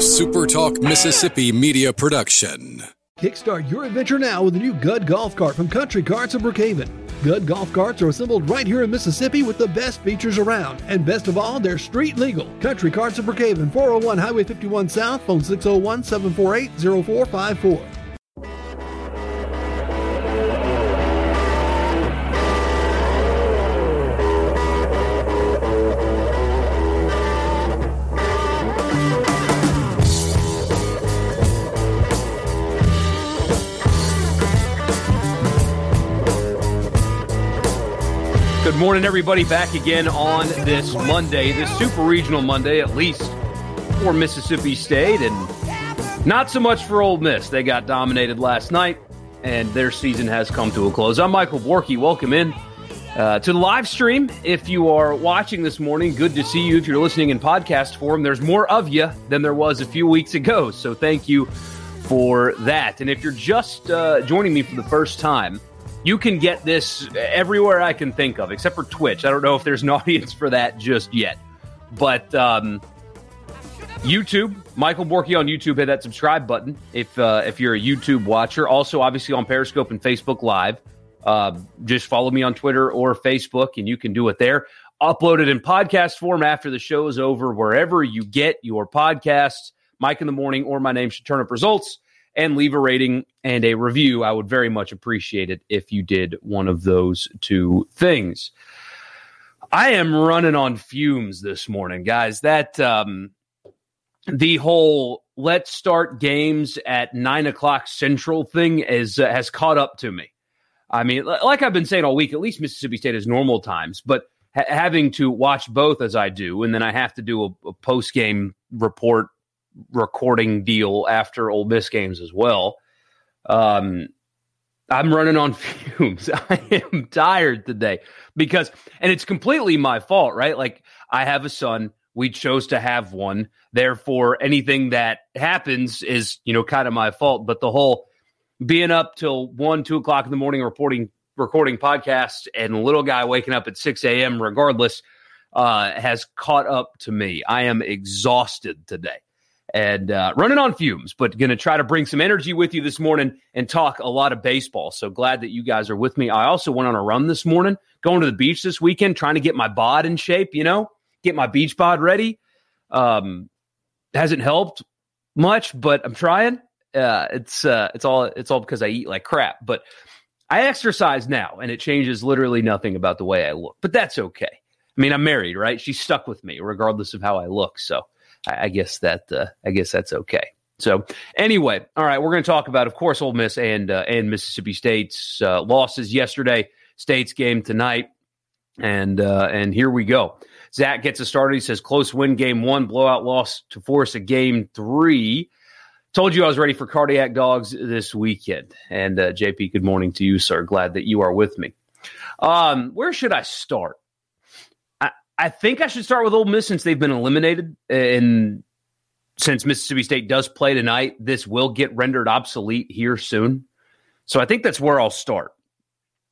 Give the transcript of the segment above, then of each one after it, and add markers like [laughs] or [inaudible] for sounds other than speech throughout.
SuperTalk Mississippi media production. Kickstart your adventure now with a new Gud golf cart from Country Carts of Brookhaven. Gud golf carts are assembled right here in Mississippi with the best features around. And best of all, they're street legal. Country Carts of Brookhaven, 401 Highway 51 South, phone 601 748 0454. Morning, everybody. Back again on this Monday, this super regional Monday, at least for Mississippi State, and not so much for Ole Miss. They got dominated last night, and their season has come to a close. I'm Michael Borky. Welcome in uh, to the live stream. If you are watching this morning, good to see you. If you're listening in podcast form, there's more of you than there was a few weeks ago. So thank you for that. And if you're just uh, joining me for the first time, you can get this everywhere I can think of, except for Twitch. I don't know if there's an [laughs] audience for that just yet. But um, YouTube, Michael Borky on YouTube, hit that subscribe button if uh, if you're a YouTube watcher. Also, obviously on Periscope and Facebook Live. Uh, just follow me on Twitter or Facebook, and you can do it there. Upload it in podcast form after the show is over, wherever you get your podcasts. Mike in the morning or my name should turn up results and leave a rating and a review. I would very much appreciate it if you did one of those two things. I am running on fumes this morning, guys. That um, the whole let's start games at nine o'clock central thing is uh, has caught up to me. I mean, like I've been saying all week, at least Mississippi State is normal times, but ha- having to watch both as I do, and then I have to do a, a post game report recording deal after Ole Miss games as well. Um, I'm running on [laughs] fumes. I am tired today because, and it's completely my fault, right? Like I have a son. We chose to have one. Therefore, anything that happens is, you know, kind of my fault. But the whole being up till one, two o'clock in the morning reporting, recording podcasts and little guy waking up at 6 a.m. regardless, uh, has caught up to me. I am exhausted today and uh, running on fumes, but going to try to bring some energy with you this morning and talk a lot of baseball. So glad that you guys are with me. I also went on a run this morning, going to the beach this weekend, trying to get my bod in shape, you know, get my beach bod ready. Um, hasn't helped much, but I'm trying. Uh, it's uh, it's all it's all because I eat like crap, but I exercise now, and it changes literally nothing about the way I look. But that's okay. I mean, I'm married, right? She's stuck with me regardless of how I look. So I, I guess that uh, I guess that's okay. So anyway, all right, we're going to talk about, of course, Ole Miss and uh, and Mississippi State's uh, losses yesterday, State's game tonight, and uh, and here we go. Zach gets us started. He says close win game one, blowout loss to force a game three. Told you I was ready for cardiac dogs this weekend. And uh, JP, good morning to you, sir. Glad that you are with me. Um, where should I start? I think I should start with Ole Miss since they've been eliminated, and since Mississippi State does play tonight, this will get rendered obsolete here soon. So I think that's where I'll start.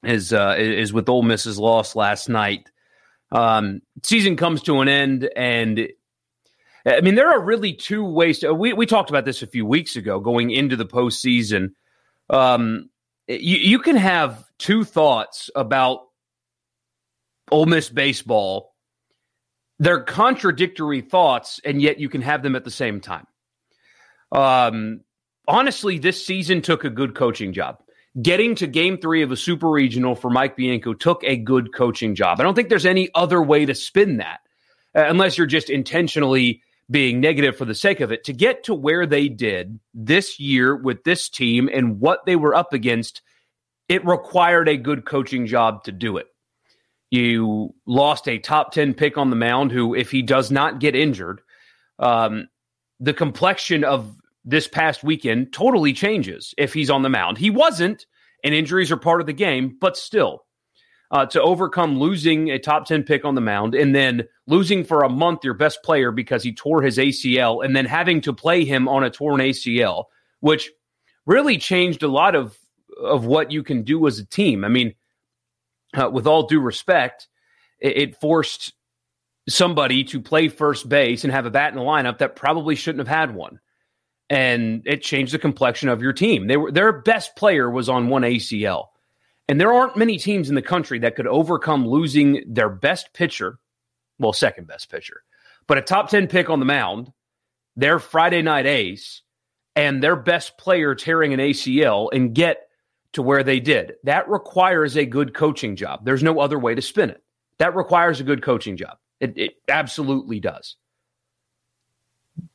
Is uh, is with Ole Miss's loss last night. Um, season comes to an end, and I mean there are really two ways. To, we we talked about this a few weeks ago, going into the postseason. Um, you, you can have two thoughts about Ole Miss baseball they're contradictory thoughts, and yet you can have them at the same time. Um, honestly, this season took a good coaching job. Getting to game three of a super regional for Mike Bianco took a good coaching job. I don't think there's any other way to spin that, uh, unless you're just intentionally being negative for the sake of it. To get to where they did this year with this team and what they were up against, it required a good coaching job to do it. You lost a top 10 pick on the mound who, if he does not get injured, um, the complexion of this past weekend totally changes if he's on the mound. He wasn't, and injuries are part of the game, but still. Uh, to overcome losing a top 10 pick on the mound and then losing for a month your best player because he tore his ACL and then having to play him on a torn ACL, which really changed a lot of, of what you can do as a team. I mean, uh, with all due respect, it, it, forced somebody to play first base and have a bat in the lineup that probably shouldn't have had one. And it changed the complexion of your team. They were their best player was on one ACL. And there aren't many teams in the country that could overcome losing their best pitcher, well, second best pitcher, but a top 10 pick on the mound, their Friday night ace, and their best player tearing an ACL and get to where they did. That requires a good coaching job. There's no other way to spin it. That requires a good coaching job. It, it absolutely does.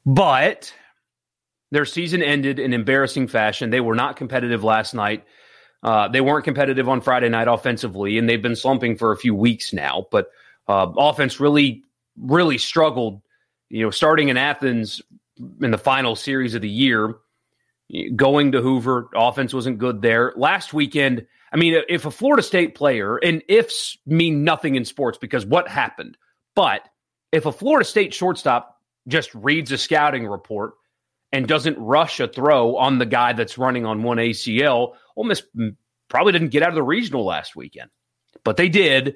But their season ended in embarrassing fashion. They were not competitive last night. Uh, they weren't competitive on Friday night offensively, and they've been slumping for a few weeks now. But uh, offense really, really struggled. You know, starting in Athens in the final series of the year, going to Hoover, offense wasn't good there. Last weekend, I mean, if a Florida State player, and ifs mean nothing in sports because what happened, but if a Florida State shortstop just reads a scouting report and doesn't rush a throw on the guy that's running on one ACL, Ole Miss probably didn't get out of the regional last weekend, but they did.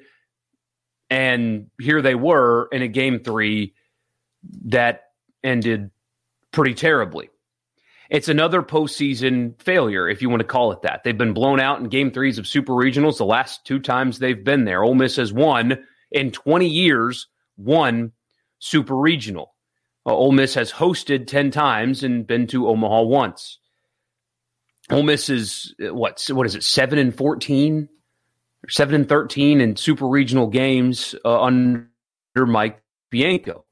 And here they were in a game three that ended pretty terribly. It's another postseason failure, if you want to call it that. They've been blown out in game threes of super regionals the last two times they've been there. Ole Miss has won in 20 years, one super regional. Uh, Ole Miss has hosted 10 times and been to Omaha once. Ole Miss is uh, what what is it? Seven and fourteen, or seven and thirteen in super regional games uh, under Mike Bianco.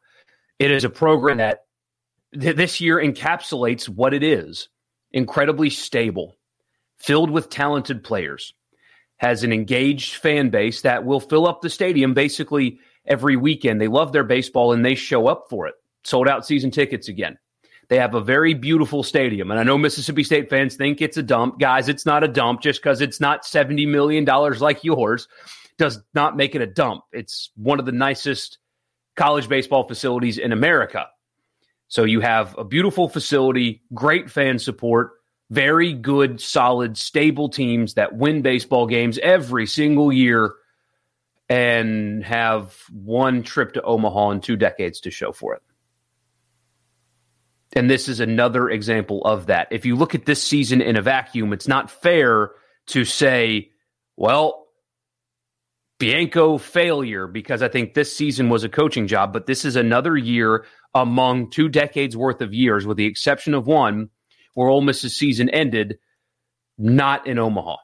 It is a program that th- this year encapsulates what it is: incredibly stable, filled with talented players, has an engaged fan base that will fill up the stadium basically every weekend. They love their baseball and they show up for it. Sold out season tickets again. They have a very beautiful stadium. And I know Mississippi State fans think it's a dump. Guys, it's not a dump just because it's not $70 million like yours does not make it a dump. It's one of the nicest college baseball facilities in America. So you have a beautiful facility, great fan support, very good, solid, stable teams that win baseball games every single year and have one trip to Omaha in two decades to show for it. And this is another example of that. If you look at this season in a vacuum, it's not fair to say, well, Bianco failure because I think this season was a coaching job, but this is another year among two decades worth of years, with the exception of one, where Ole Miss's season ended not in Omaha.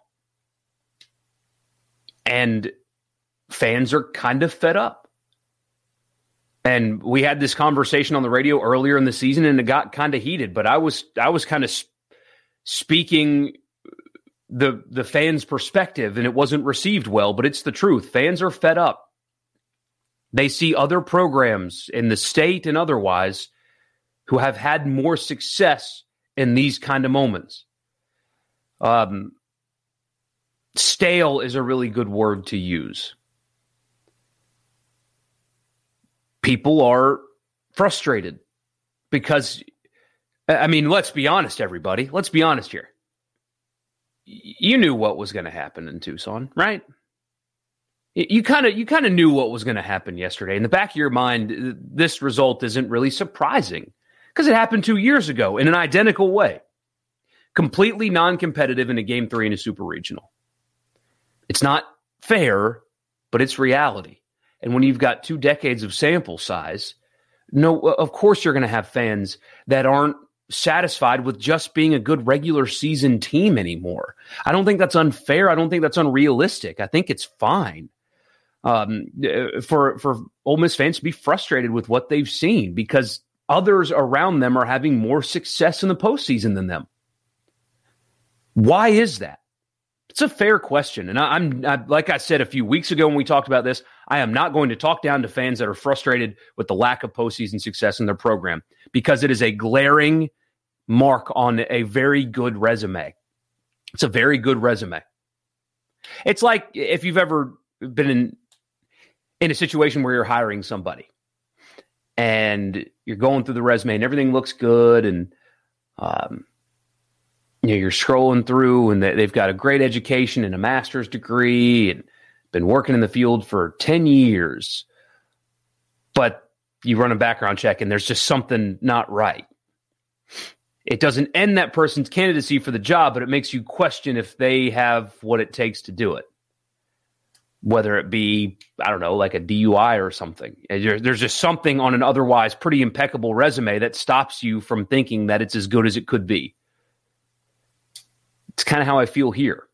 And fans are kind of fed up. And we had this conversation on the radio earlier in the season, and it got kind of heated. But I was I was kind of sp- speaking the the fans' perspective, and it wasn't received well. But it's the truth. Fans are fed up. They see other programs in the state and otherwise who have had more success in these kind of moments. Um, stale is a really good word to use. people are frustrated because, I mean, let's be honest, everybody. Let's be honest here. You knew what was going to happen in Tucson, right? You kind of you kind of knew what was going to happen yesterday. In the back of your mind, this result isn't really surprising because it happened two years ago in an identical way, completely non-competitive in a game three in a super regional. It's not fair, but it's reality. And when you've got two decades of sample size, no, of course you're going to have fans that aren't satisfied with just being a good regular season team anymore. I don't think that's unfair. I don't think that's unrealistic. I think it's fine um, for for Ole Miss fans to be frustrated with what they've seen because others around them are having more success in the postseason than them. Why is that? It's a fair question, and I, am like I said a few weeks ago when we talked about this. I am not going to talk down to fans that are frustrated with the lack of postseason success in their program because it is a glaring mark on a very good resume. It's a very good resume. It's like if you've ever been in in a situation where you're hiring somebody and you're going through the resume and everything looks good and um, you know you're scrolling through and they've got a great education and a master's degree and been working in the field for 10 years but you run a background check and there's just something not right. It doesn't end that person's candidacy for the job, but it makes you question if they have what it takes to do it. Whether it be, I don't know, like a DUI or something. There's just something on an otherwise pretty impeccable resume that stops you from thinking that it's as good as it could be. It's kind of how I feel here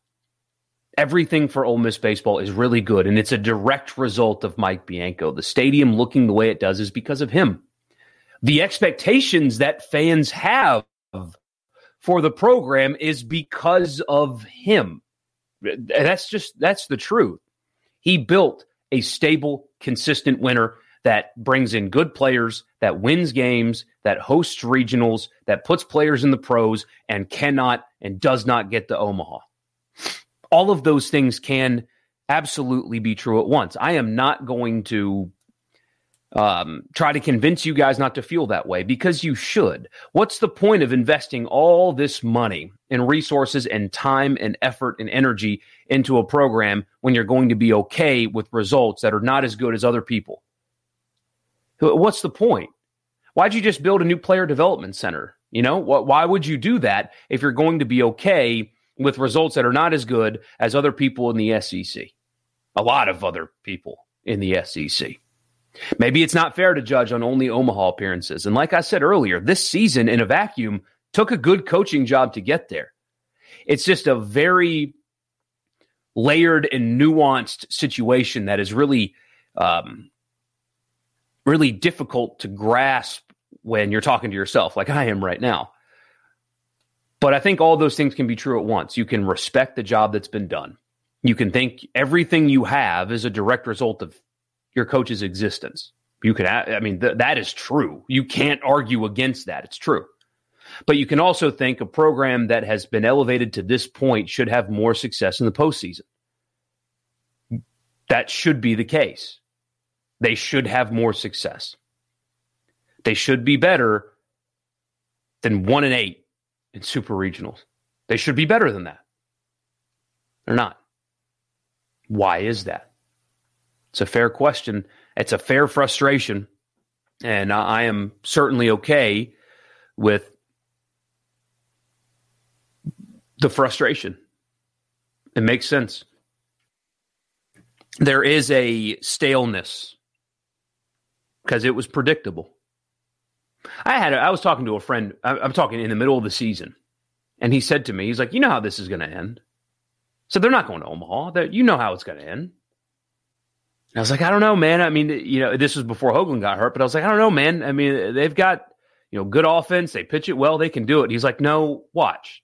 everything for Ole Miss baseball is really good, and it's a direct result of Mike Bianco. The stadium looking the way it does is because of him. The expectations that fans have for the program is because of him. That's just that's the truth. He built a stable, consistent winner that brings in good players, that wins games, that hosts regionals, that puts players in the pros, and cannot and does not get to Omaha all of those things can absolutely be true at once. I am not going to um, try to convince you guys not to feel that way because you should. What's the point of investing all this money and resources and time and effort and energy into a program when you're going to be okay with results that are not as good as other people? What's the point? Why'd you just build a new player development center? You know, why would you do that if you're going to be okay with results that are not as good as other people in the SEC. A lot of other people in the SEC. Maybe it's not fair to judge on only Omaha appearances. And like I said earlier, this season in a vacuum took a good coaching job to get there. It's just a very layered and nuanced situation that is really, um, really difficult to grasp when you're talking to yourself, like I am right now. But I think all those things can be true at once. You can respect the job that's been done. You can think everything you have is a direct result of your coach's existence. You can, I mean, th- that is true. You can't argue against that. It's true. But you can also think a program that has been elevated to this point should have more success in the postseason. That should be the case. They should have more success. They should be better than one and eight in super regionals. They should be better than that. They're not. Why is that? It's a fair question. It's a fair frustration. And I am certainly okay with the frustration. It makes sense. There is a staleness because it was predictable. I had a, I was talking to a friend. I'm talking in the middle of the season, and he said to me, he's like, "You know how this is going to end." So they're not going to Omaha. That you know how it's going to end. I was like, I don't know, man. I mean, you know, this was before Hoglund got hurt, but I was like, I don't know, man. I mean, they've got you know good offense. They pitch it well. They can do it. He's like, No, watch.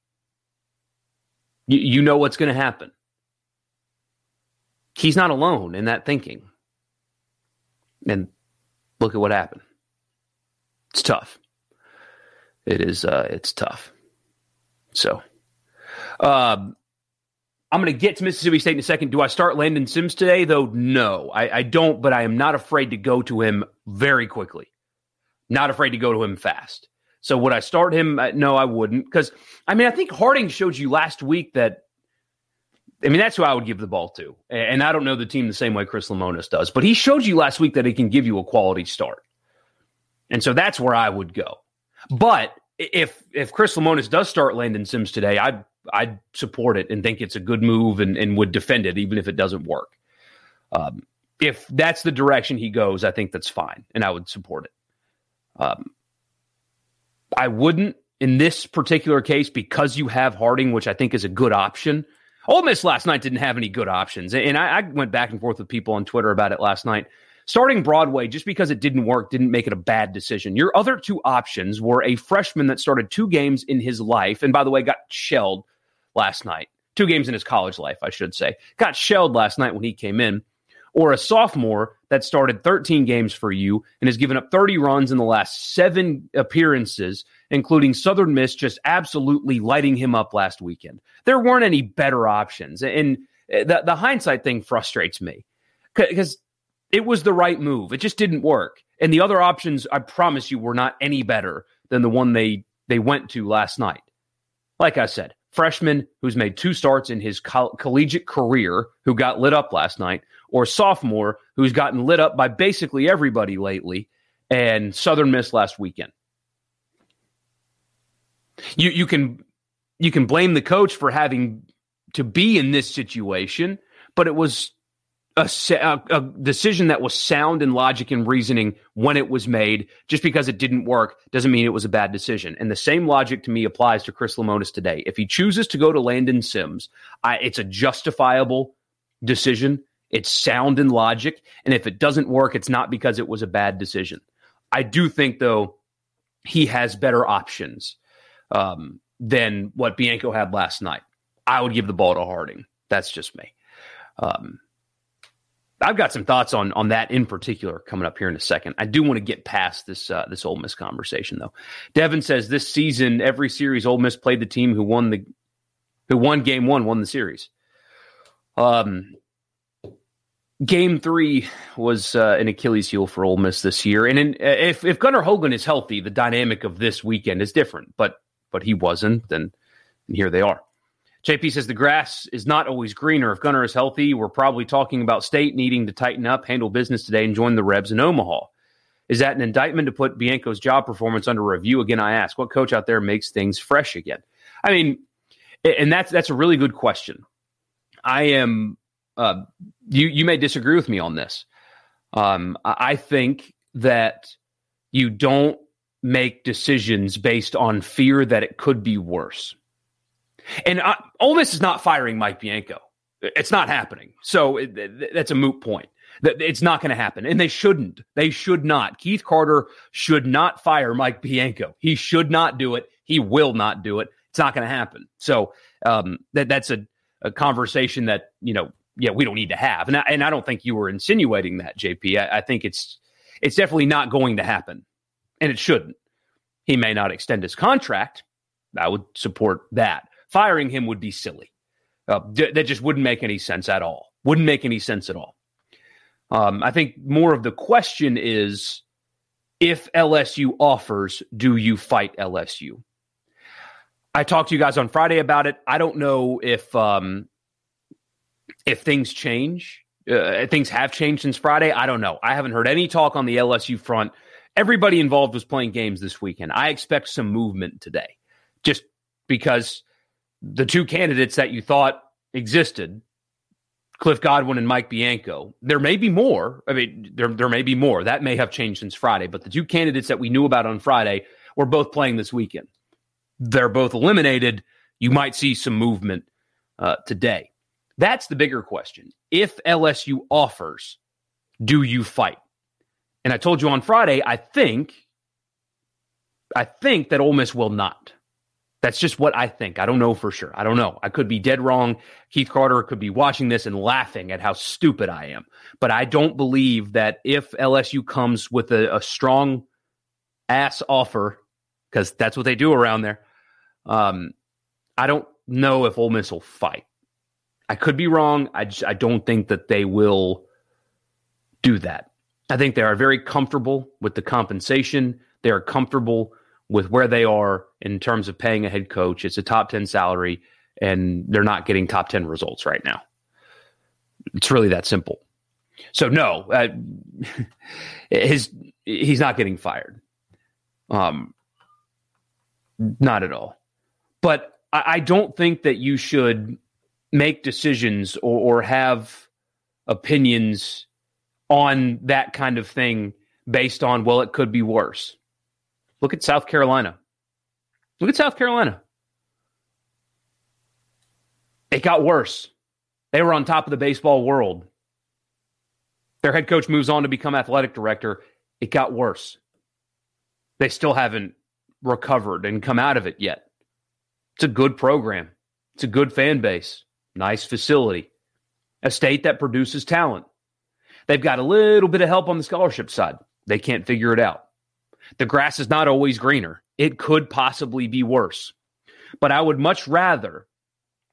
You, you know what's going to happen. He's not alone in that thinking. And look at what happened. It's tough. It is. Uh, it's tough. So, um, I'm going to get to Mississippi State in a second. Do I start Landon Sims today, though? No, I, I don't. But I am not afraid to go to him very quickly. Not afraid to go to him fast. So would I start him? Uh, no, I wouldn't. Because I mean, I think Harding showed you last week that. I mean, that's who I would give the ball to. And I don't know the team the same way Chris Lemonis does, but he showed you last week that he can give you a quality start. And so that's where I would go. But if if Chris Lemonis does start Landon Sims today, I'd I'd support it and think it's a good move and, and would defend it even if it doesn't work. Um, if that's the direction he goes, I think that's fine and I would support it. Um, I wouldn't in this particular case because you have Harding, which I think is a good option. Ole Miss last night didn't have any good options, and I, I went back and forth with people on Twitter about it last night starting Broadway just because it didn't work didn't make it a bad decision. Your other two options were a freshman that started two games in his life, and by the way, got shelled last night. Two games in his college life, I should say. Got shelled last night when he came in. Or a sophomore that started 13 games for you and has given up 30 runs in the last seven appearances, including Southern Miss just absolutely lighting him up last weekend. There weren't any better options. And the, the hindsight thing frustrates me because it was the right move. It just didn't work. And the other options, I promise you, were not any better than the one they they went to last night. Like I said, freshman who's made two starts in his collegiate career who got lit up last night, or sophomore who's gotten lit up by basically everybody lately and Southern Miss last weekend. You you can you can blame the coach for having to be in this situation, but it was a, a, decision that was sound in logic and reasoning when it was made. Just because it didn't work doesn't mean it was a bad decision. And the same logic to me applies to Chris Lemonis today. If he chooses to go to Landon Sims, I, it's a justifiable decision. It's sound in logic. And if it doesn't work, it's not because it was a bad decision. I do think, though, he has better options um, than what Bianco had last night. I would give the ball to Harding. That's just me. Um, I've got some thoughts on on that in particular coming up here in a second. I do want to get past this uh, this Ole Miss conversation though. Devin says this season, every series Ole Miss played the team who won the who won game one won the series. Um, game three was uh, an Achilles heel for Ole Miss this year, and in, if if Gunnar Hoglund is healthy, the dynamic of this weekend is different. But but he wasn't, and, and here they are. JP says the grass is not always greener. If Gunnar is healthy, we're probably talking about state needing to tighten up, handle business today, and join the Rebs in Omaha. Is that an indictment to put Bianco's job performance under review? Again, I ask, what coach out there makes things fresh again? I mean, and that's that's a really good question. I am uh, you you may disagree with me on this. Um, I think that you don't make decisions based on fear that it could be worse. And uh, Ole Miss is not firing Mike Bianco. It's not happening. So it, that's a moot point. It's not going to happen. And they shouldn't. They should not. Keith Carter should not fire Mike Bianco. He should not do it. He will not do it. It's not going to happen. So um, that that's a, a conversation that, you know, yeah, we don't need to have. And I, and I don't think you were insinuating that, JP. I, I think it's it's definitely not going to happen, and it shouldn't. He may not extend his contract. I would support that. Firing him would be silly. Uh, d- that just wouldn't make any sense at all. Wouldn't make any sense at all. Um, I think more of the question is if LSU offers, do you fight LSU? I talked to you guys on Friday about it. I don't know if um, if things change. Uh, things have changed since Friday. I don't know. I haven't heard any talk on the LSU front. Everybody involved was playing games this weekend. I expect some movement today, just because the two candidates that you thought existed, Cliff Godwin and Mike Bianco. There may be more. I mean, there there may be more. That may have changed since Friday, but the two candidates that we knew about on Friday were both playing this weekend. They're both eliminated. You might see some movement uh, today. That's the bigger question. If LSU offers, do you fight? And I told you on Friday, I think, I think that Ole Miss will not. That's just what I think. I don't know for sure. I don't know. I could be dead wrong. Keith Carter could be watching this and laughing at how stupid I am. But I don't believe that if LSU comes with a, a strong ass offer, because that's what they do around there, um, I don't know if Ole Miss will fight. I could be wrong. I just, I don't think that they will do that. I think they are very comfortable with the compensation. They are comfortable with where they are in terms of paying a head coach. It's a top 10 salary, and they're not getting top 10 results right now. It's really that simple. So, no, uh, [laughs] his, he's not getting fired. Um, not at all. But I, I don't think that you should make decisions or, or have opinions on that kind of thing based on, well, it could be worse. Look at South Carolina. Look at South Carolina. It got worse. They were on top of the baseball world. Their head coach moves on to become athletic director. It got worse. They still haven't recovered and come out of it yet. It's a good program. It's a good fan base. Nice facility. A state that produces talent. They've got a little bit of help on the scholarship side. They can't figure it out. The grass is not always greener. It could possibly be worse. But I would much rather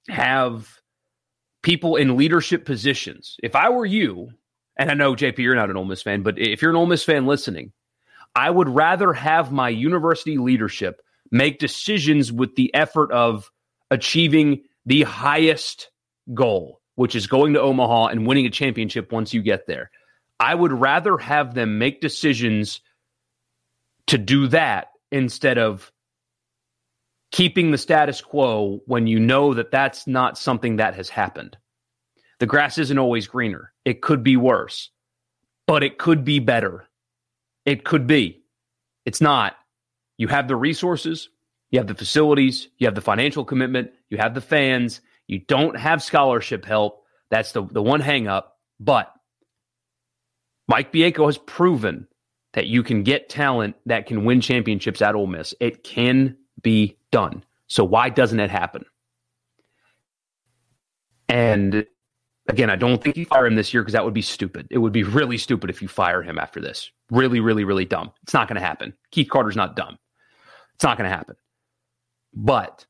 have people in leadership positions. If I were you, and I know JP, you're not an Ole Miss fan, but if you're an Ole Miss fan listening, I would rather have my university leadership make decisions with the effort of achieving the highest goal, which is going to Omaha and winning a championship once you get there. I would rather have them make decisions to do that instead of keeping the status quo when you know that that's not something that has happened. The grass isn't always greener. It could be worse, but it could be better. It could be. It's not. You have the resources, you have the facilities, you have the financial commitment, you have the fans, you don't have scholarship help. That's the, the one hang up. But Mike Bianco has proven that you can get talent that can win championships at Ole Miss. It can be done. So why doesn't it happen? And again, I don't think you fire him this year because that would be stupid. It would be really stupid if you fire him after this. Really, really, really dumb. It's not going to happen. Keith Carter's not dumb. It's not going to happen. But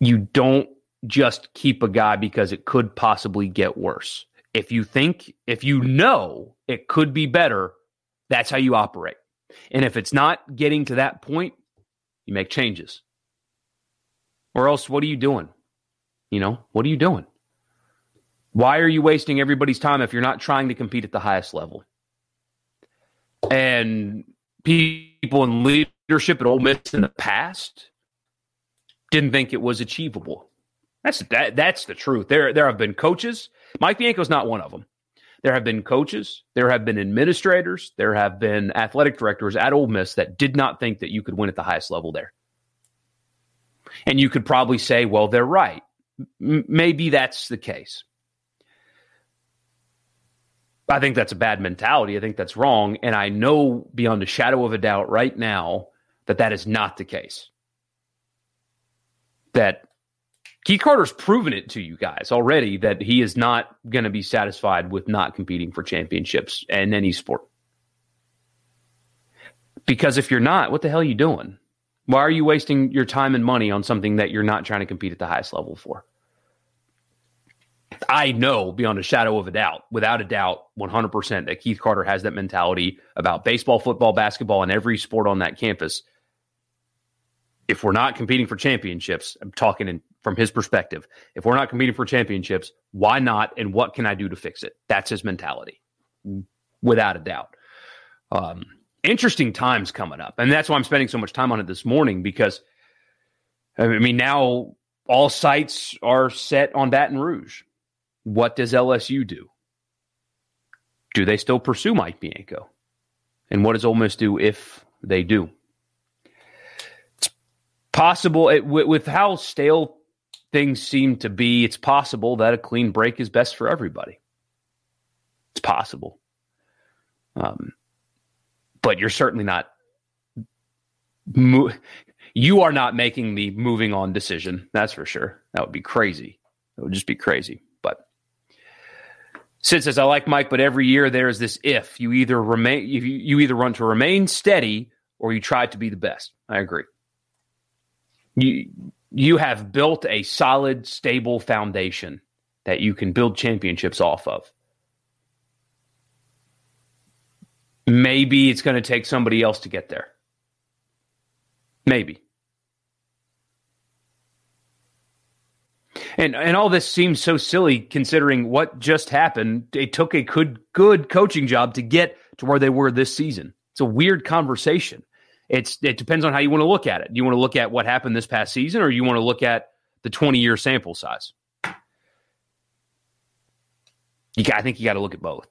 you don't just keep a guy because it could possibly get worse. If you think, if you know it could be better, that's how you operate. And if it's not getting to that point, you make changes. Or else, what are you doing? You know, what are you doing? Why are you wasting everybody's time if you're not trying to compete at the highest level? And people in leadership at Ole Miss in the past didn't think it was achievable. That's that, that's the truth. There there have been coaches. Mike Bianco's not one of them. There have been coaches, there have been administrators, there have been athletic directors at Ole Miss that did not think that you could win at the highest level there. And you could probably say, well, they're right. M- maybe that's the case. I think that's a bad mentality. I think that's wrong. And I know beyond a shadow of a doubt right now that that is not the case. That Keith Carter's proven it to you guys already that he is not going to be satisfied with not competing for championships in any sport. Because if you're not, what the hell are you doing? Why are you wasting your time and money on something that you're not trying to compete at the highest level for? I know beyond a shadow of a doubt, without a doubt, 100% that Keith Carter has that mentality about baseball, football, basketball, and every sport on that campus. If we're not competing for championships, I'm talking in, from his perspective. If we're not competing for championships, why not? And what can I do to fix it? That's his mentality, without a doubt. Um, interesting times coming up. And that's why I'm spending so much time on it this morning because, I mean, now all sights are set on Baton Rouge. What does LSU do? Do they still pursue Mike Bianco? And what does Ole Miss do if they do? It's possible it, with, with how stale things seem to be. It's possible that a clean break is best for everybody. It's possible, um, but you're certainly not. Mo- you are not making the moving on decision. That's for sure. That would be crazy. It would just be crazy. But Sid says, I like Mike, but every year there is this if. You either remain you, you either run to remain steady or you try to be the best. I agree. You you have built a solid, stable foundation that you can build championships off of. Maybe it's going to take somebody else to get there. Maybe. And and all this seems so silly considering what just happened. It took a good good coaching job to get to where they were this season. It's a weird conversation. It's it depends on how you want to look at it. Do you want to look at what happened this past season, or you want to look at the twenty year sample size? You, I think you got to look at both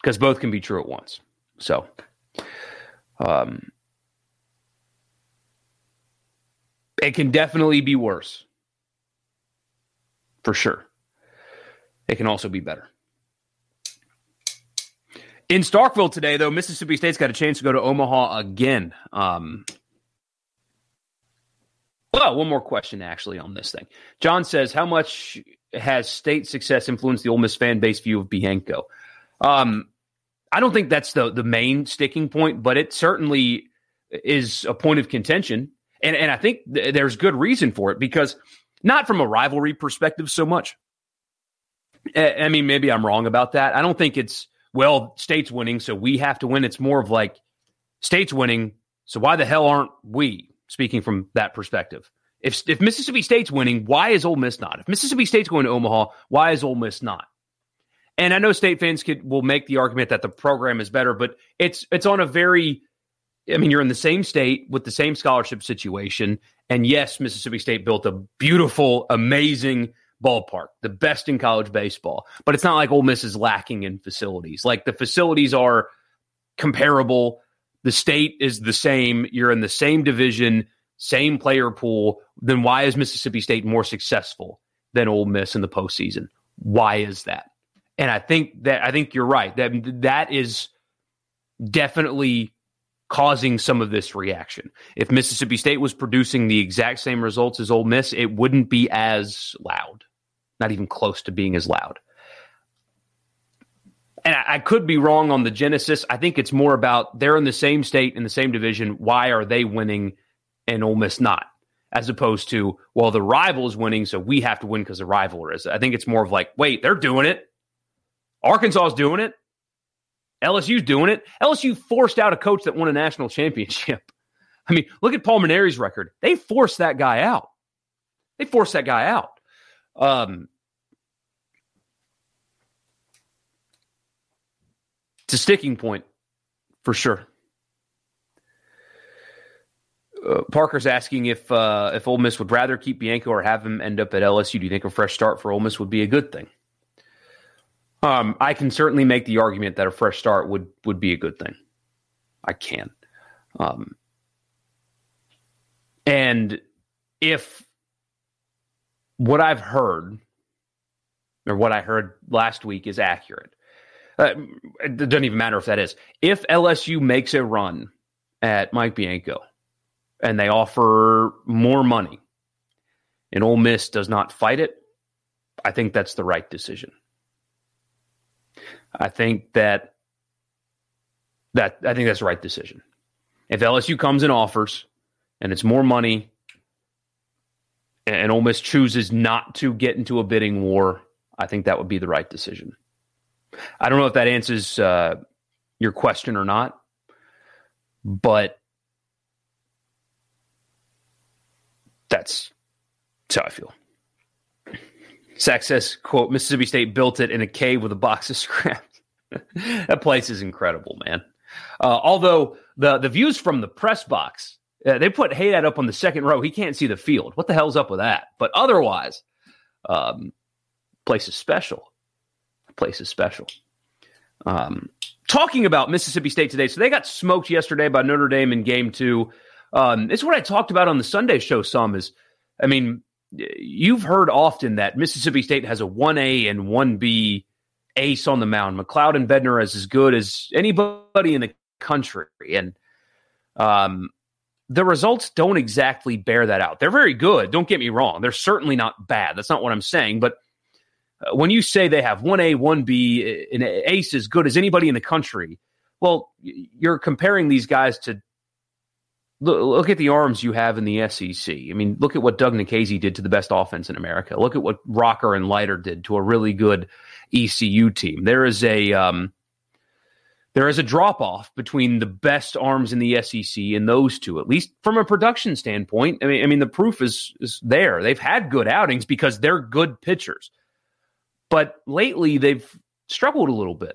because both can be true at once. So, um, it can definitely be worse for sure. It can also be better. In Starkville today, though, Mississippi State's got a chance to go to Omaha again. Um, well, one more question actually on this thing. John says, "How much has state success influenced the Ole Miss fan base view of Bianco?" Um, I don't think that's the the main sticking point, but it certainly is a point of contention, and and I think th- there's good reason for it because not from a rivalry perspective so much. I mean, maybe I'm wrong about that. I don't think it's, well, state's winning, so we have to win. It's more of like, state's winning, so why the hell aren't we? Speaking from that perspective, If if Mississippi State's winning, why is Ole Miss not? If Mississippi State's going to Omaha, why is Ole Miss not? And I know state fans could will make the argument that the program is better, but it's it's on a very I mean, you're in the same state with the same scholarship situation. And yes, Mississippi State built a beautiful, amazing ballpark, the best in college baseball. But it's not like Ole Miss is lacking in facilities. Like the facilities are comparable. The state is the same. You're in the same division, same player pool. Then why is Mississippi State more successful than Ole Miss in the postseason? Why is that? And I think that I think you're right. That that is definitely causing some of this reaction. If Mississippi State was producing the exact same results as Ole Miss, it wouldn't be as loud, not even close to being as loud. And I, I, could be wrong on the genesis. I think it's more about they're in the same state in the same division. Why are they winning and Ole Miss not? As opposed to, well, the rival is winning, so we have to win because the rival is. I think it's more of like, wait, they're doing it. Arkansas is doing it. LSU's doing it. LSU forced out a coach that won a national championship. [laughs] I mean, look at Paul Mainieri's record. They forced that guy out. They forced that guy out. Um, it's a sticking point for sure. Uh, Parker's asking if uh, if Ole Miss would rather keep Bianco or have him end up at LSU. Do you think a fresh start for Ole Miss would be a good thing? Um, I can certainly make the argument that a fresh start would would be a good thing. I can. Um, and if what I've heard or what I heard last week is accurate, uh, it doesn't even matter if that is. If LSU makes a run at Mike Bianco and they offer more money and Ole Miss does not fight it, I think that's the right decision. I think that that I think that's the right decision. If LSU comes and offers and it's more money and Ole Miss chooses not to get into a bidding war, I think that would be the right decision. I don't know if that answers uh, your question or not, but that's, that's how I feel. Zach says, quote, Mississippi State built it in a cave with a box of [laughs] scraps. that place is incredible, man. Uh, although the, the views from the press box, uh, they put Haydad up on the second row. He can't see the field. What the hell's up with that? But otherwise, um, place is special. Place is special. Um, talking about Mississippi State today. So they got smoked yesterday by Notre Dame in game two. Um, it's what I talked about on the Sunday show some is, I mean, you've heard often that Mississippi State has a 1A and 1B ace on the mound. MacLeod and Bednar is as good as anybody in the country. And um, the results don't exactly bear that out. They're very good. Don't get me wrong. They're certainly not bad. That's not what I'm saying. But when you say they have 1A, 1B, an ace as good as anybody in the country, well, you're comparing these guys to look, look at the arms you have in the SEC. I mean, look at what Doug Nikhazy did to the best offense in America. Look at what Rocker and Leiter did to a really good ECU team. There is a um, there is a drop off between the best arms in the SEC and those two, at least from a production standpoint. I mean, I mean the proof is is there. They've had good outings because they're good pitchers, but lately they've struggled a little bit.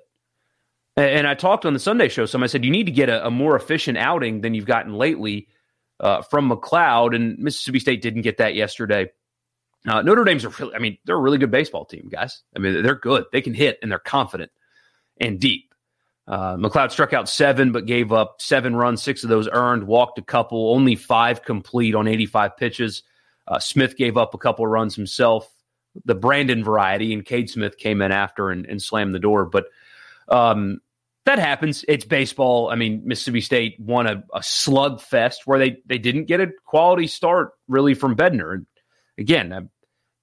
And I talked on the Sunday show. Some I said you need to get a, a more efficient outing than you've gotten lately uh, from MacLeod, and Mississippi State didn't get that yesterday. Uh, Notre Dame's a really, I mean, they're a really good baseball team, guys. I mean, they're good. They can hit and they're confident and deep. Uh, MacLeod struck out seven, but gave up seven runs, six of those earned, walked a couple, only five complete on 85 pitches. Uh, Smith gave up a couple of runs himself, the Brandon variety, and Cade Smith came in after and, and slammed the door. But um, that happens. It's baseball. I mean, Mississippi State won a, a slugfest where they they didn't get a quality start really from Bednar. Again, uh,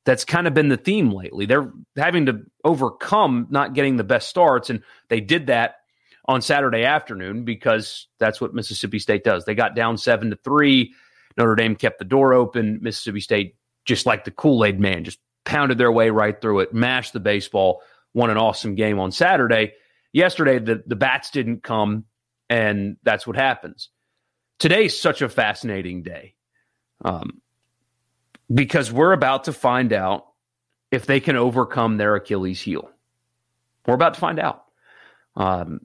that's kind of been the theme lately. They're having to overcome not getting the best starts, and they did that on Saturday afternoon because that's what Mississippi State does. They got down seven to three. Notre Dame kept the door open. Mississippi State, just like the Kool Aid man, just pounded their way right through it, mashed the baseball, won an awesome game on Saturday yesterday the, the bats didn't come, and that's what happens. Today's such a fascinating day. Um, because we're about to find out if they can overcome their Achilles heel. We're about to find out. Um,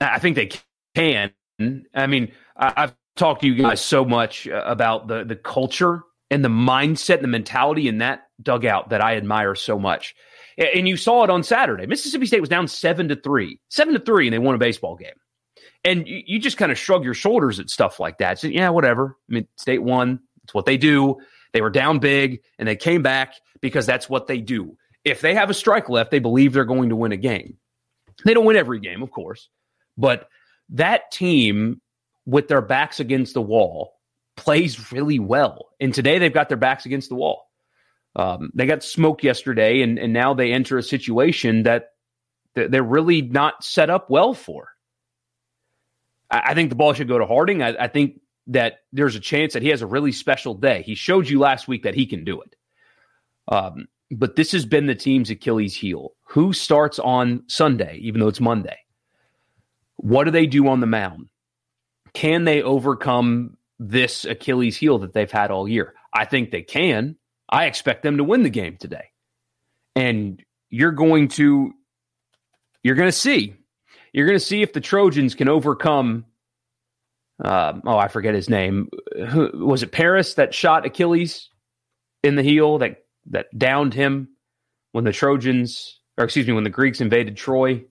I think they can. I mean, I've talked to you guys so much about the the culture and the mindset and the mentality in that dugout that I admire so much. And you saw it on Saturday. Mississippi State was down seven to three, seven to three, and they won a baseball game. And you, just kind of shrug your shoulders at stuff like that. So, yeah, whatever. I mean, State won. It's what they do. They were down big and they came back because that's what they do. If they have a strike left, they believe they're going to win a game. They don't win every game, of course, but that team with their backs against the wall plays really well. And today they've got their backs against the wall. Um, they got smoked yesterday, and, and now they enter a situation that they're really not set up well for. I, I think the ball should go to Harding. I, I, think that there's a chance that he has a really special day. He showed you last week that he can do it. Um, but this has been the team's Achilles heel. Who starts on Sunday, even though it's Monday? What do they do on the mound? Can they overcome this Achilles heel that they've had all year? I think they can. I expect them to win the game today. And you're going to you're going to see. You're going to see if the Trojans can overcome uh, oh, I forget his name. Who, was it Paris that shot Achilles in the heel that that downed him when the Trojans, or excuse me, when the Greeks invaded Troy?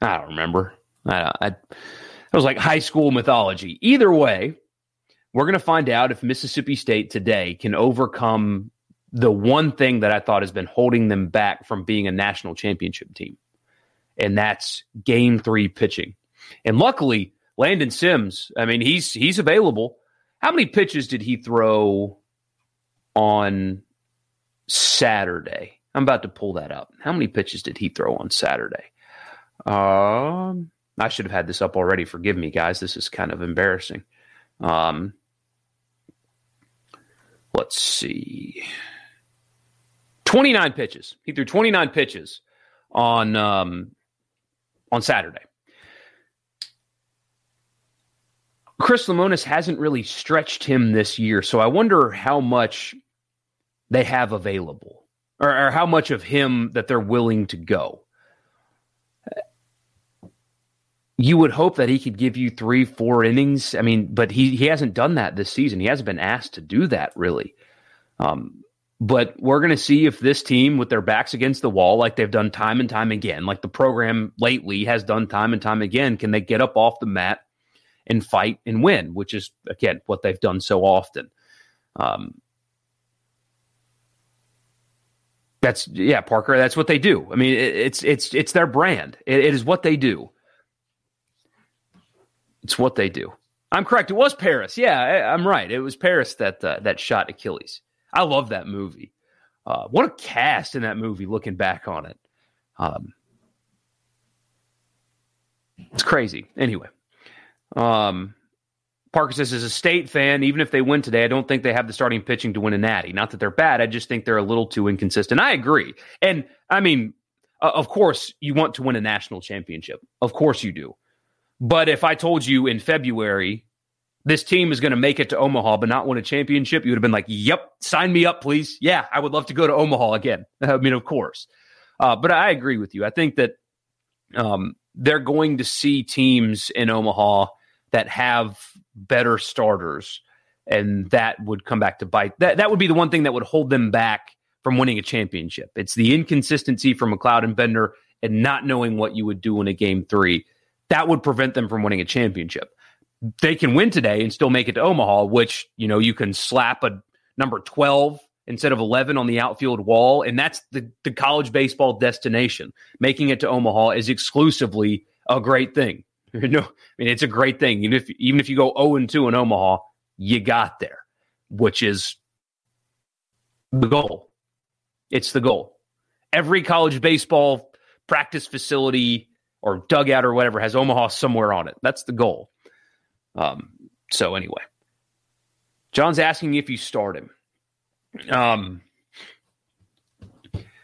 I don't remember. I, I, it was like high school mythology. Either way, we're going to find out if Mississippi State today can overcome the one thing that I thought has been holding them back from being a national championship team, and that's game three pitching. And luckily, Landon Sims, I mean, he's he's available. How many pitches did he throw on Saturday? I'm about to pull that up. How many pitches did he throw on Saturday? Um, I should have had this up already. Forgive me, guys. This is kind of embarrassing. Um, let's see. 29 pitches. He threw 29 pitches on um, on Saturday. Chris Lemonis hasn't really stretched him this year, so I wonder how much they have available, or, or how much of him that they're willing to go. You would hope that he could give you three, four innings. I mean, but he he hasn't done that this season. He hasn't been asked to do that really. Um, but we're going to see if this team, with their backs against the wall, like they've done time and time again, like the program lately has done time and time again, can they get up off the mat and fight and win, which is again what they've done so often. Um, that's yeah, Parker. That's what they do. I mean, it, it's it's it's their brand. It, it is what they do. It's what they do. I'm correct. It was Paris. Yeah, I, am right. It was Paris that uh, that shot Achilles. I love that movie. Uh, what a cast in that movie. Looking back on it, um, it's crazy. Anyway, um, Parker says, as a state fan, even if they win today, I don't think they have the starting pitching to win a natty. Not that they're bad. I just think they're a little too inconsistent. I agree. And I mean, uh, of course, you want to win a national championship. Of course you do. But if I told you in February this team is going to make it to Omaha but not win a championship, you would have been like, yep, sign me up, please. Yeah, I would love to go to Omaha again. [laughs] I mean, of course. Uh, but I agree with you. I think that um, they're going to see teams in Omaha that have better starters, and that would come back to bite. That that would be the one thing that would hold them back from winning a championship. It's the inconsistency from MacLeod and Bednar and not knowing what you would do in a game three. That would prevent them from winning a championship. They can win today and still make it to Omaha, which, you know, you can slap a number 12 instead of 11 on the outfield wall. And that's the, the college baseball destination. Making it to Omaha is exclusively a great thing. [laughs] You know, I mean, it's a great thing. Even if even if you go 0 and 2 in Omaha, you got there, which is the goal. It's the goal. Every college baseball practice facility or dugout or whatever has Omaha somewhere on it. That's the goal. Um, so anyway, John's asking if you start him. Um,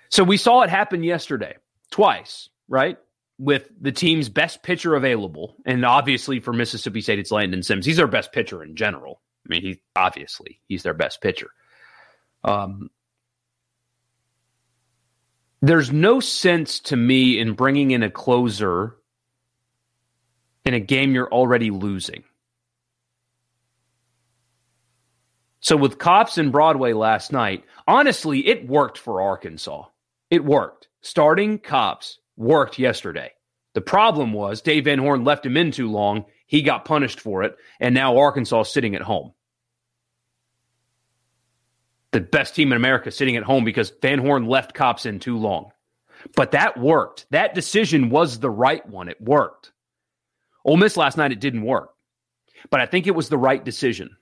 so we saw it happen yesterday twice, right? with the team's best pitcher available, and obviously for Mississippi State, it's Landon Sims. He's their best pitcher in general. I mean, he obviously he's their best pitcher. Um, there's no sense to me in bringing in a closer in a game you're already losing. So with Kopps and Broadway last night, honestly, it worked for Arkansas. It worked. Starting Kopps worked yesterday. The problem was Dave Van Horn left him in too long. He got punished for it, and now Arkansas is sitting at home. The best team in America sitting at home because Van Horn left Kopps in too long. But that worked. That decision was the right one. It worked. Ole Miss last night, it didn't work. But I think it was the right decision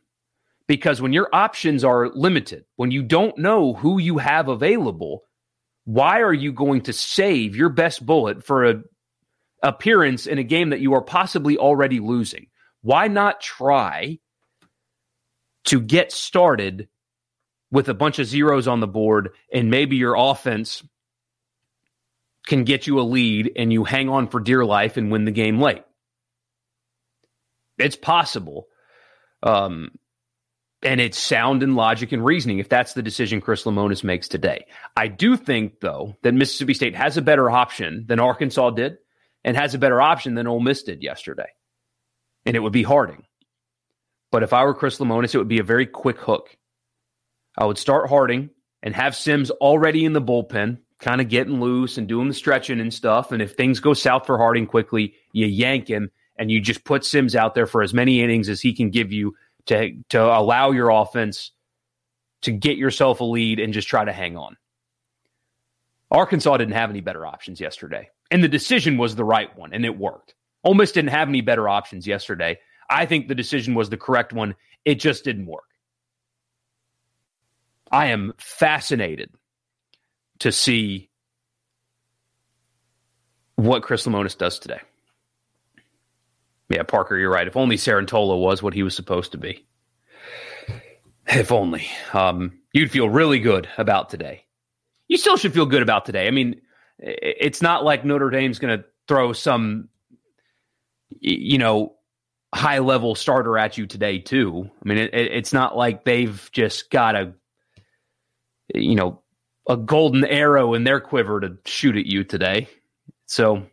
because when your options are limited, when you don't know who you have available, why are you going to save your best bullet for a appearance in a game that you are possibly already losing? Why not try to get started with a bunch of zeros on the board and maybe your offense can get you a lead and you hang on for dear life and win the game late? It's possible. Um, and it's sound in logic and reasoning if that's the decision Chris Lemonis makes today. I do think, though, that Mississippi State has a better option than Arkansas did and has a better option than Ole Miss did yesterday. And it would be Harding. But if I were Chris Lemonis, it would be a very quick hook. I would start Harding and have Sims already in the bullpen, kind of getting loose and doing the stretching and stuff. And if things go south for Harding quickly, you yank him and you just put Sims out there for as many innings as he can give you to to allow your offense to get yourself a lead and just try to hang on. Arkansas didn't have any better options yesterday, and the decision was the right one, and it worked. Ole Miss didn't have any better options yesterday. I think the decision was the correct one. It just didn't work. I am fascinated to see what Chris Lemonis does today. Yeah, Parker, you're right. If only Cerantola was what he was supposed to be. If only. Um, you'd feel really good about today. You still should feel good about today. I mean, it's not like Notre Dame's going to throw some, you know, high level starter at you today, too. I mean, it, it's not like they've just got a, you know, a golden arrow in their quiver to shoot at you today. So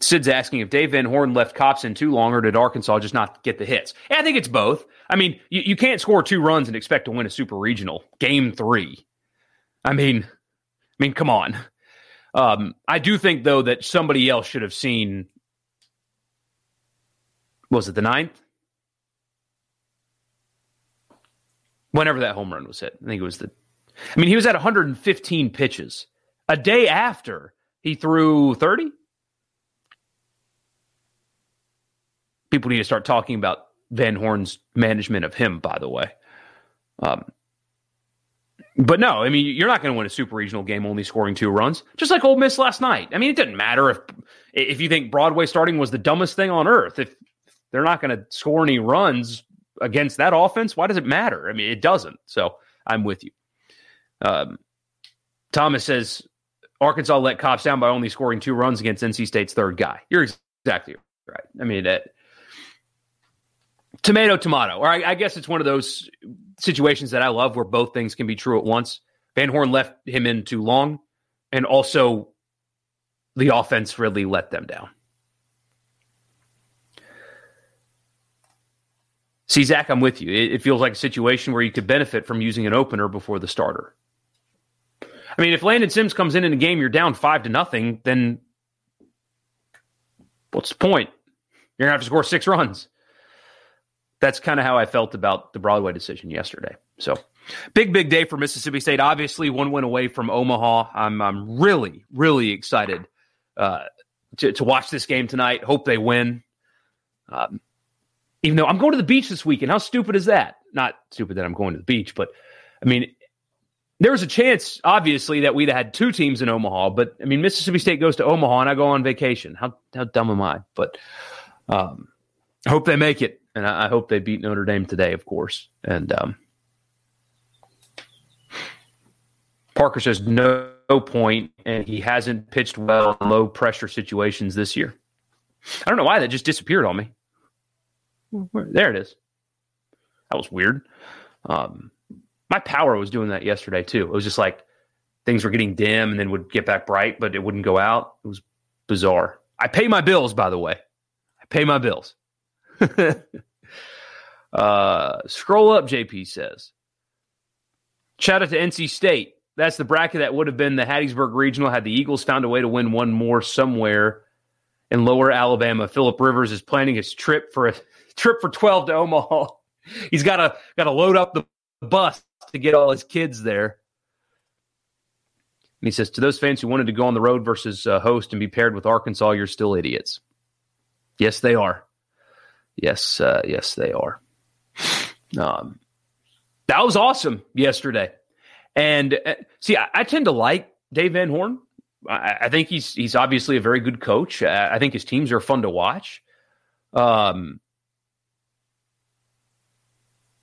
Sid's asking if Dave Van Horn left Kopps in too long or did Arkansas just not get the hits? I think it's both. I mean, you, you can't score two runs and expect to win a super regional game three. I mean, I mean, come on. Um, I do think though that somebody else should have seen. Was it the ninth? Whenever that home run was hit, I think it was the. I mean, he was at 115 pitches a day after he threw 30. people need to start talking about Van Horn's management of him, by the way. Um, but no, I mean, you're not going to win a super regional game only scoring two runs, just like Ole Miss last night. I mean, it didn't matter if if you think Broadway starting was the dumbest thing on earth. If they're not going to score any runs against that offense, why does it matter? I mean, it doesn't. So I'm with you. Um, Thomas says Arkansas let Kopps down by only scoring two runs against NC State's third guy. You're exactly right. I mean, that tomato tomato or I, I, guess it's one of those situations that i love where both things can be true at once van horn left him in too long and also the offense really let them down see zach i'm with you it, it feels like a situation where you could benefit from using an opener before the starter i mean if landon sims comes in in a game you're down five to nothing then what's the point you're gonna have to score six runs that's kind of how I felt about the Broadway decision yesterday. So, big, big day for Mississippi State. Obviously, one win away from Omaha. I'm, I'm really, really excited uh, to, to watch this game tonight. Hope they win. Um, even though I'm going to the beach this weekend. How stupid is that? Not stupid that I'm going to the beach, but I mean, there was a chance, obviously, that we'd had two teams in Omaha. But I mean, Mississippi State goes to Omaha and I go on vacation. How how dumb am I? But um, I hope they make it and I, I, hope they beat Notre Dame today, of course. And um, Parker says no, no point, and he hasn't pitched well in low pressure situations this year. I don't know why that just disappeared on me. There it is. That was weird. Um, my power was doing that yesterday too. It was just like things were getting dim and then would get back bright, but it wouldn't go out. It was bizarre. I pay my bills, by the way. I pay my bills. [laughs] uh, scroll up, JP says. Shout out to NC State. That's the bracket that would have been the Hattiesburg Regional had the Eagles found a way to win one more somewhere in lower Alabama. Philip Rivers is planning his trip for a trip for 12 to Omaha. [laughs] He's got to got to load up the bus to get all his kids there. And he says to those fans who wanted to go on the road versus uh, host and be paired with Arkansas, you're still idiots. Yes, they are. Yes, uh, yes, they are. Um, that was awesome yesterday. And uh, see, I, I, tend to like Dave Van Horn. I, I, think he's he's obviously a very good coach. I, I think his teams are fun to watch. Um,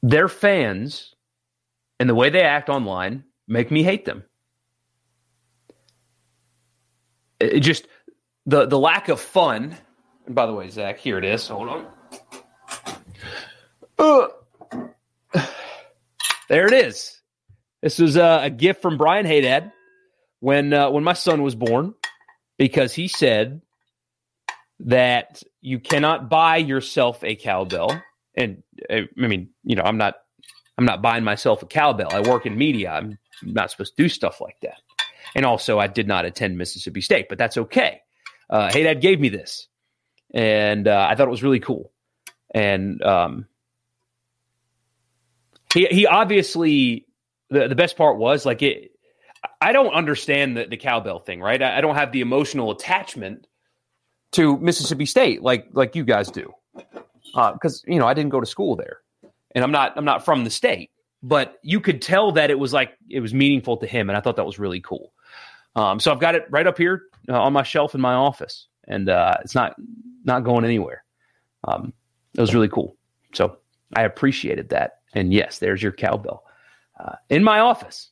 their fans and the way they act online make me hate them. It just the the lack of fun. And by the way, Zach, here it is. Hold on. Uh, there it is. This was a, a gift from Brian Haydad when uh, when my son was born, because he said that you cannot buy yourself a cowbell. And uh, I mean, you know, I'm not I'm not buying myself a cowbell. I work in media. I'm not supposed to do stuff like that. And also, I did not attend Mississippi State, but that's okay. Uh, Haydad gave me this, and uh, I thought it was really cool. And um, he he obviously the the best part was like it. I don't understand the, the cowbell thing, right? I, I don't have the emotional attachment to Mississippi State like like you guys do, because uh, you know I didn't go to school there, and I'm not I'm not from the state. But you could tell that it was like it was meaningful to him, and I thought that was really cool. Um, so I've got it right up here uh, on my shelf in my office, and uh, it's not not going anywhere. Um, it was really cool. So I appreciated that. And yes, there's your cowbell uh, in my office.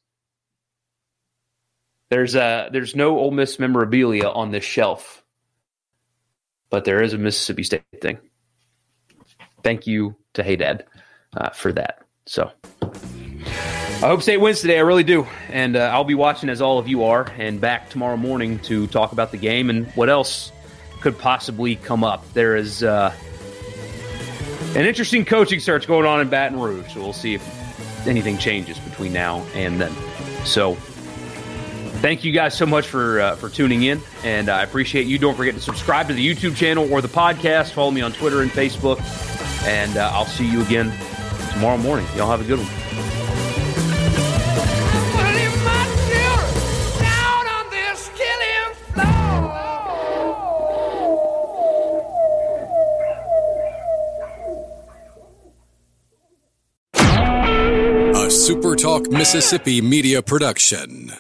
There's uh, there's no Ole Miss memorabilia on this shelf, but there is a Mississippi State thing. Thank you to Haydad uh, for that. So I hope State wins today. I really do. And uh, I'll be watching as all of you are and back tomorrow morning to talk about the game and what else could possibly come up. There is uh, an interesting coaching search going on in Baton Rouge. So we'll see if anything changes between now and then. So thank you guys so much for uh, for tuning in, and I appreciate you. Don't forget to subscribe to the YouTube channel or the podcast. Follow me on Twitter and Facebook, and uh, I'll see you again tomorrow morning. Y'all have a good one. A SuperTalk Mississippi Media Production.